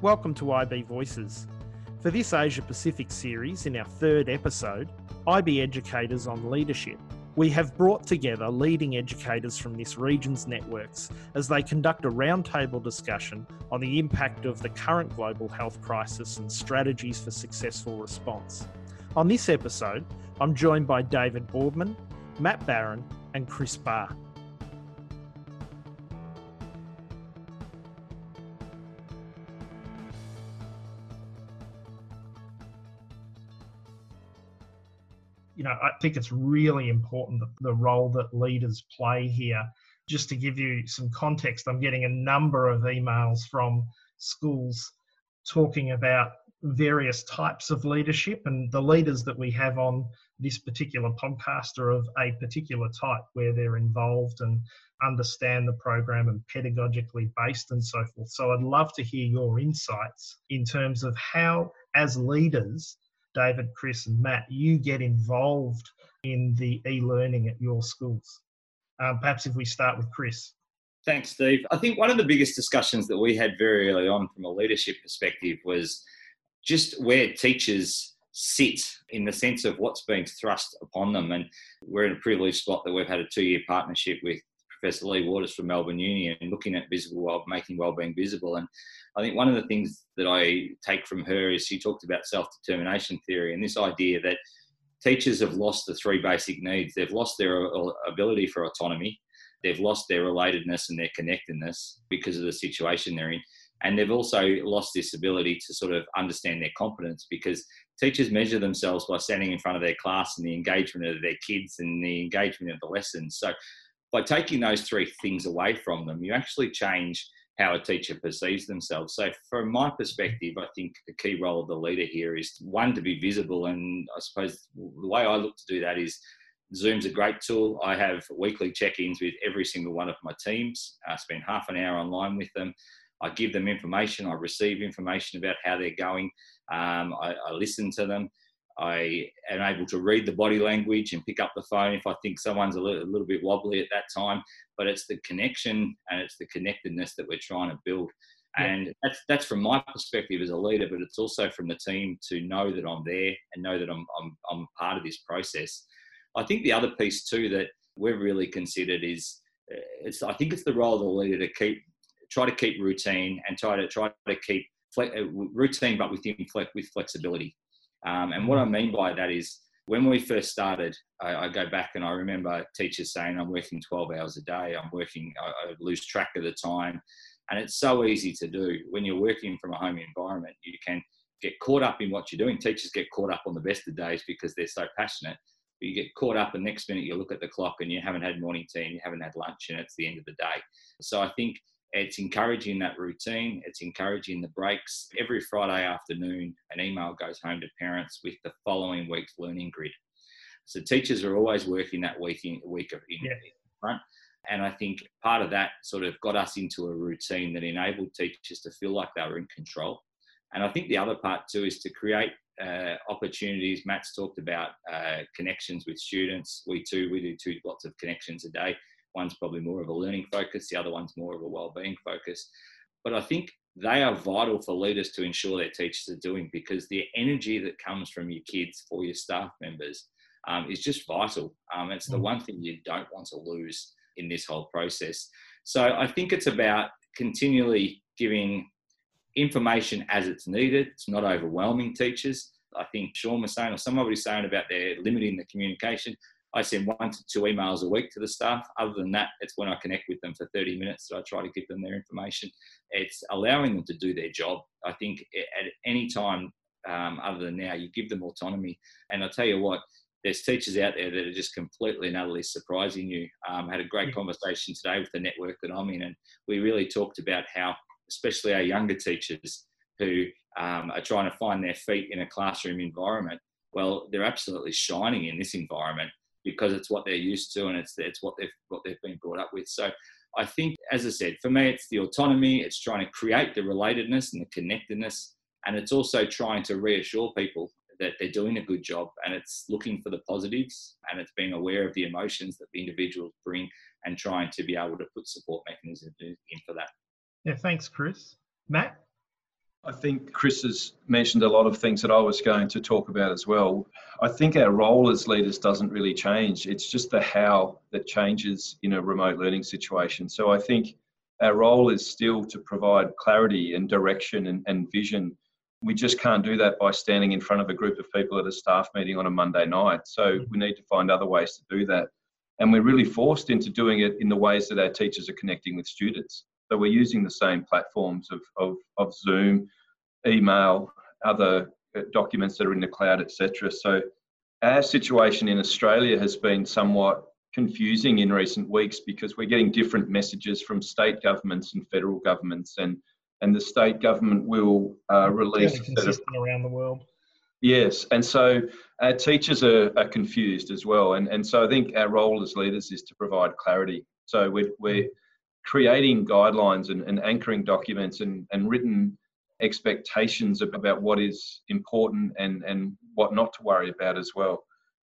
Welcome to IB Voices. For this Asia Pacific series, in our third episode, IB Educators on Leadership, we have brought together leading educators from this region's networks as they conduct a roundtable discussion on the impact of the current global health crisis and strategies for successful response. On this episode, I'm joined by David Boardman, Matt Barron, and Chris Barr. You know, I think it's really important that the role that leaders play here. Just to give you some context, I'm getting a number of emails from schools talking about various types of leadership, and the leaders that we have on this particular podcast are of a particular type where they're involved and understand the program and pedagogically based and so forth. So I'd love to hear your insights in terms of how, as leaders, David, Chris, and Matt, you get involved in the e learning at your schools. Um, perhaps if we start with Chris. Thanks, Steve. I think one of the biggest discussions that we had very early on from a leadership perspective was just where teachers sit in the sense of what's being thrust upon them. And we're in a privileged spot that we've had a two year partnership with Professor Lea Waters from Melbourne Uni and looking at visible well, making wellbeing visible. And I think one of the things that I take from her is she talked about self determination theory and this idea that teachers have lost the three basic needs. They've lost their uh, ability for autonomy, they've lost their relatedness and their connectedness because of the situation they're in. And they've also lost this ability to sort of understand their competence because teachers measure themselves by standing in front of their class and the engagement of their kids and the engagement of the lessons. So, by taking those three things away from them, you actually change how a teacher perceives themselves. So, from my perspective, I think the key role of the leader here is one to be visible, and I suppose the way I look to do that is Zoom's a great tool. I have weekly check-ins with every single one of my teams. I spend half an hour online with them. I give them information. I receive information about how they're going. Um, I, I listen to them. I am able to read the body language and pick up the phone if I think someone's a little, a little, bit wobbly at that time. But it's the connection and it's the connectedness that we're trying to build. Yeah. And that's, that's from my perspective as a leader, but it's also from the team to know that I'm there and know that I'm, I'm, I'm part of this process. I think the other piece too that we've really considered is uh, it's, I think it's the role of the leader to keep, try to keep routine and try to try to keep uh, routine, but within with flexibility. Um, and what I mean by that is when we first started, I, I, go back and I remember teachers saying, I'm working 12 hours a day, I'm working, I, I lose track of the time. And it's so easy to do. When you're working from a home environment, you can get caught up in what you're doing. Teachers get caught up on the best of days because they're so passionate. But you get caught up, and next minute you look at the clock and you haven't had morning tea and you haven't had lunch, and it's the end of the day. So I think it's encouraging that routine. It's encouraging the breaks. Every Friday afternoon, an email goes home to parents with the following week's learning grid. So teachers are always working that week in week of in yeah. front. And I think part of that sort of got us into a routine that enabled teachers to feel like they were in control. And I think the other part too is to create uh, opportunities. Matt's talked about uh, connections with students. We too, we do two lots of connections a day One's probably more of a learning focus, the other one's more of a well-being focus. But I think they are vital for leaders to ensure their teachers are doing because the energy that comes from your kids or your staff members um, is just vital. Um, it's the mm. one thing you don't want to lose in this whole process. So I think it's about continually giving information as it's needed. It's not overwhelming teachers. I think Sean was saying, or somebody was saying about their limiting the communication. I send one to two emails a week to the staff. Other than that, it's when I connect with them for 30 minutes that I try to give them their information. It's allowing them to do their job. I think at any time um, other than now, you give them autonomy. And I tell you what, there's teachers out there that are just completely and utterly surprising you. Um, had a great conversation today with the network that I'm in, and we really talked about how, especially our younger teachers who um, are trying to find their feet in a classroom environment, well, they're absolutely shining in this environment because it's what they're used to and it's it's what they've what they've been brought up with. So I think, as I said, for me, it's the autonomy. It's trying to create the relatedness and the connectedness, and it's also trying to reassure people that they're doing a good job and it's looking for the positives and it's being aware of the emotions that the individuals bring and trying to be able to put support mechanisms in for that. Yeah, thanks, Chris. Matt? I think Chris has mentioned a lot of things that I was going to talk about as well. I think our role as leaders doesn't really change. It's just the how that changes in a remote learning situation. So I think our role is still to provide clarity and direction and, and vision. We just can't do that by standing in front of a group of people at a staff meeting on a Monday night. So mm-hmm. we need to find other ways to do that. And we're really forced into doing it in the ways that our teachers are connecting with students. So we're using the same platforms of, of, of Zoom, email, other uh, documents that are in the cloud, etc. So our situation in Australia has been somewhat confusing in recent weeks because we're getting different messages from state governments and federal governments, and and the state government will uh, release consistent of, around the world. Yes, and so our teachers are, are confused as well, and and so I think our role as leaders is to provide clarity. So we're we're creating guidelines and, and anchoring documents and, and written expectations about what is important and, and what not to worry about as well.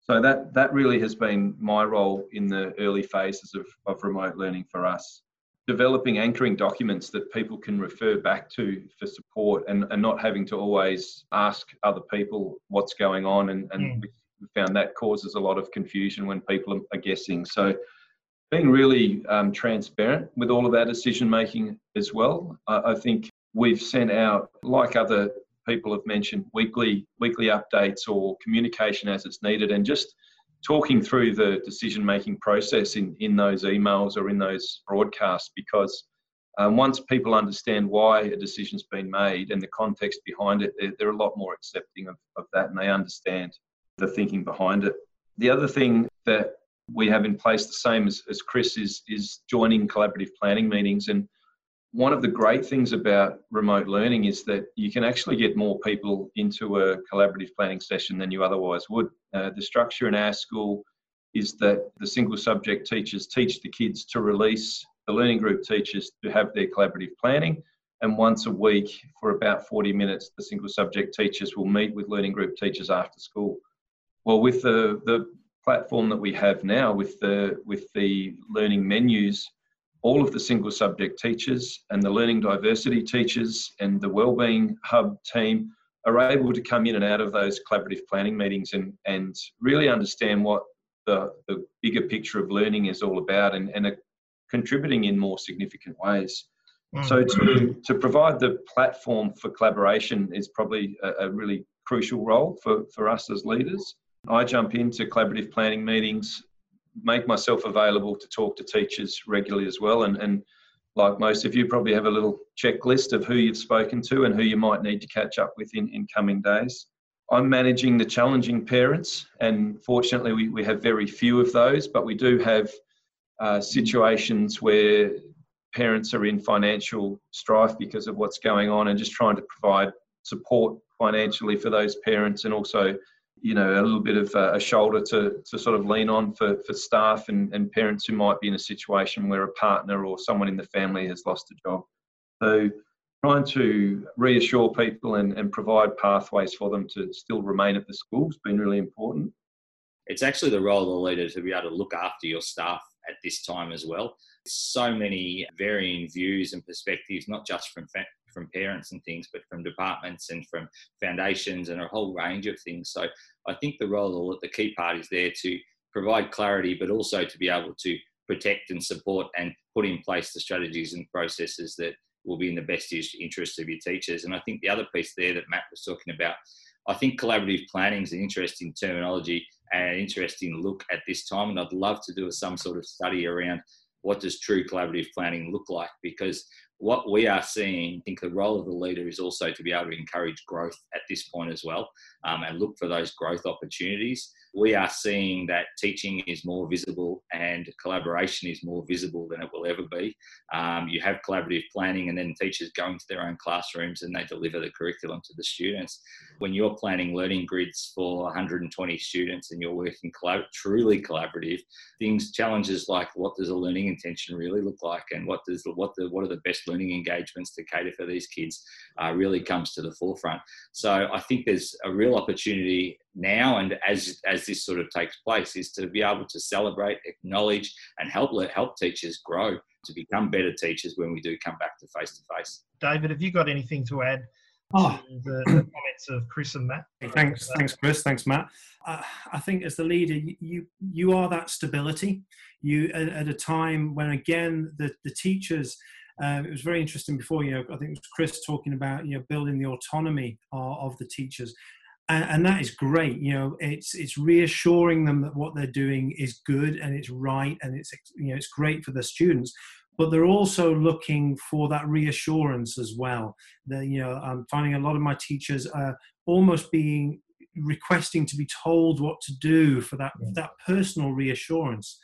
So that, that really has been my role in the early phases of, of remote learning for us. Developing anchoring documents that people can refer back to for support and, and not having to always ask other people what's going on. And, and mm. we found that causes a lot of confusion when people are guessing. So being really um, transparent with all of our decision making as well. I, I think we've sent out, like other people have mentioned, weekly weekly updates or communication as it's needed, and just talking through the decision making process in in those emails or in those broadcasts because. Um, once people understand why a decision's been made and the context behind it, they're, they're a lot more accepting of, of that and they understand the thinking behind it. The other thing that we have in place, the same as, as Chris, is, is joining collaborative planning meetings. And one of the great things about remote learning is that you can actually get more people into a collaborative planning session than you otherwise would. Uh, the structure in our school is that the single subject teachers teach the kids to release the learning group teachers to have their collaborative planning. And once a week, for about 40 minutes, the single subject teachers will meet with learning group teachers after school. Well, with the, the platform that we have now, with the, with the learning menus, all of the single subject teachers and the learning diversity teachers and the wellbeing hub team are able to come in and out of those collaborative planning meetings and, and really understand what the, the bigger picture of learning is all about and, and are contributing in more significant ways. Mm. So to, to provide the platform for collaboration is probably a, a really crucial role for, for us as leaders. I jump into collaborative planning meetings make myself available to talk to teachers regularly as well. And, and like most of you, probably have a little checklist of who you've spoken to and who you might need to catch up with in, in coming days. I'm managing the challenging parents, and fortunately, we, we have very few of those, but we do have uh, situations where parents are in financial strife because of what's going on and just trying to provide support financially for those parents and also you know a little bit of a shoulder to, to sort of lean on for, for staff and, and parents who might be in a situation where a partner or someone in the family has lost a job. So trying to reassure people and, and provide pathways for them to still remain at the school has been really important. It's actually the role of the leader to be able to look after your staff at this time as well. So many varying views and perspectives not just from from parents and things, but from departments and from foundations and a whole range of things. So I think the role the key part is there to provide clarity, but also to be able to protect and support and put in place the strategies and processes that will be in the best interest of your teachers. And I think the other piece there that Matt was talking about, I think collaborative planning is an interesting terminology and an interesting look at this time. And I'd love to do some sort of study around what does true collaborative planning look like because what we are seeing, I think the role of the leader is also to be able to encourage growth at this point as well um, and look for those growth opportunities we are seeing that teaching is more visible and collaboration is more visible than it will ever be. Um, you have collaborative planning, and then teachers go into their own classrooms and they deliver the curriculum to the students. When you're planning learning grids for 120 students and you're working collab- truly collaborative, things challenges like what does a learning intention really look like, and what does what the what are the best learning engagements to cater for these kids, uh, really comes to the forefront. So I think there's a real opportunity now and as as this sort of takes place is to be able to celebrate acknowledge and help let help teachers grow to become better teachers when we do come back to face to face david have you got anything to add oh. the, the, comments of Chris and Matt. Thanks, thanks, Chris. Thanks, Matt. Uh, I think as the leader, you you are that stability. You at, at a time when again the the teachers. Um, it was very interesting before, you know, I think it was Chris talking about, you know, building the autonomy of, of the teachers. And, and, that is great. You know, it's it's reassuring them that what they're doing is good and it's right and it's you know it's great for the students but they're also looking for that reassurance as well. That you know, I'm finding a lot of my teachers are almost being requesting to be told what to do for that that personal reassurance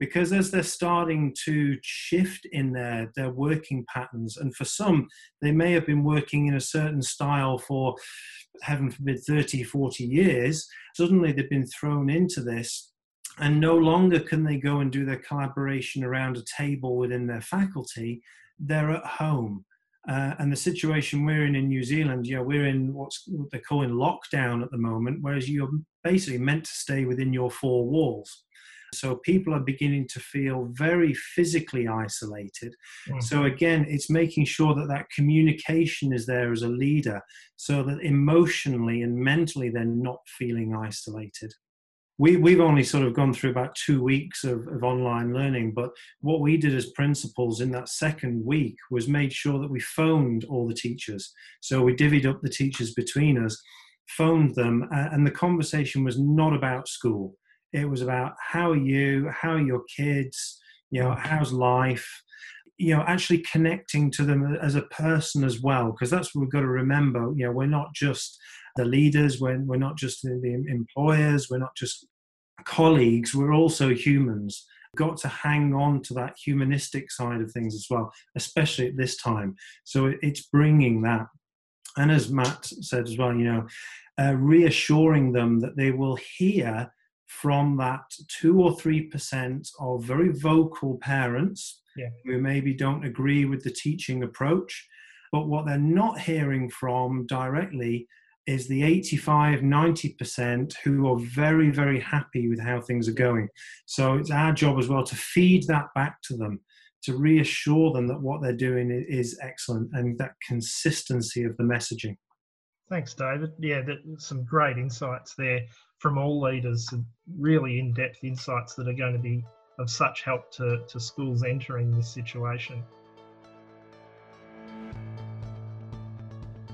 because as they're starting to shift in their their working patterns and for some they may have been working in a certain style for heaven forbid 30 40 years suddenly they've been thrown into this and no longer can they go and do their collaboration around a table within their faculty they're at home uh, and the situation we're in in New Zealand, know, we're in what's what they're calling lockdown at the moment, whereas you're basically meant to stay within your four walls. So people are beginning to feel very physically isolated. Mm. So again, it's making sure that that communication is there as a leader, so that emotionally and mentally they're not feeling isolated we, we've only sort of gone through about two weeks of, of online learning, but what we did as principals in that second week was made sure that we phoned all the teachers. So we divvied up the teachers between us, phoned them, and the conversation was not about school. It was about how are you, how are your kids, you know, how's life, you know, actually connecting to them as a person as well, because that's what we've got to remember. You know, we're not just the leaders, we're, we're not just the employers, we're not just colleagues, we're also humans. Got to hang on to that humanistic side of things as well, especially at this time. So it's bringing that. And as Matt said as well, you know, uh, reassuring them that they will hear from that two or three percent of very vocal parents yeah. who maybe don't agree with the teaching approach. But what they're not hearing from directly is the 85 90% who are very very happy with how things are going so it's our job as well to feed that back to them to reassure them that what they're doing is excellent and that consistency of the messaging thanks david yeah that, some great insights there from all leaders really in-depth insights that are going to be of such help to, to schools entering this situation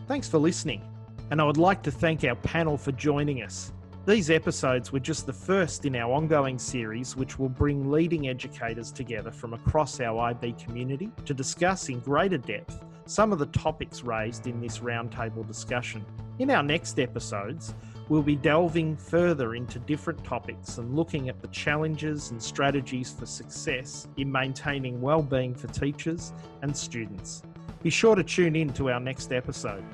thanks for listening and I would like to thank our panel for joining us. These episodes were just the first in our ongoing series, which will bring leading educators together from across our IB community to discuss in greater depth some of the topics raised in this roundtable discussion. In our next episodes, we'll be delving further into different topics and looking at the challenges and strategies for success in maintaining well-being for teachers and students. Be sure to tune in to our next episode.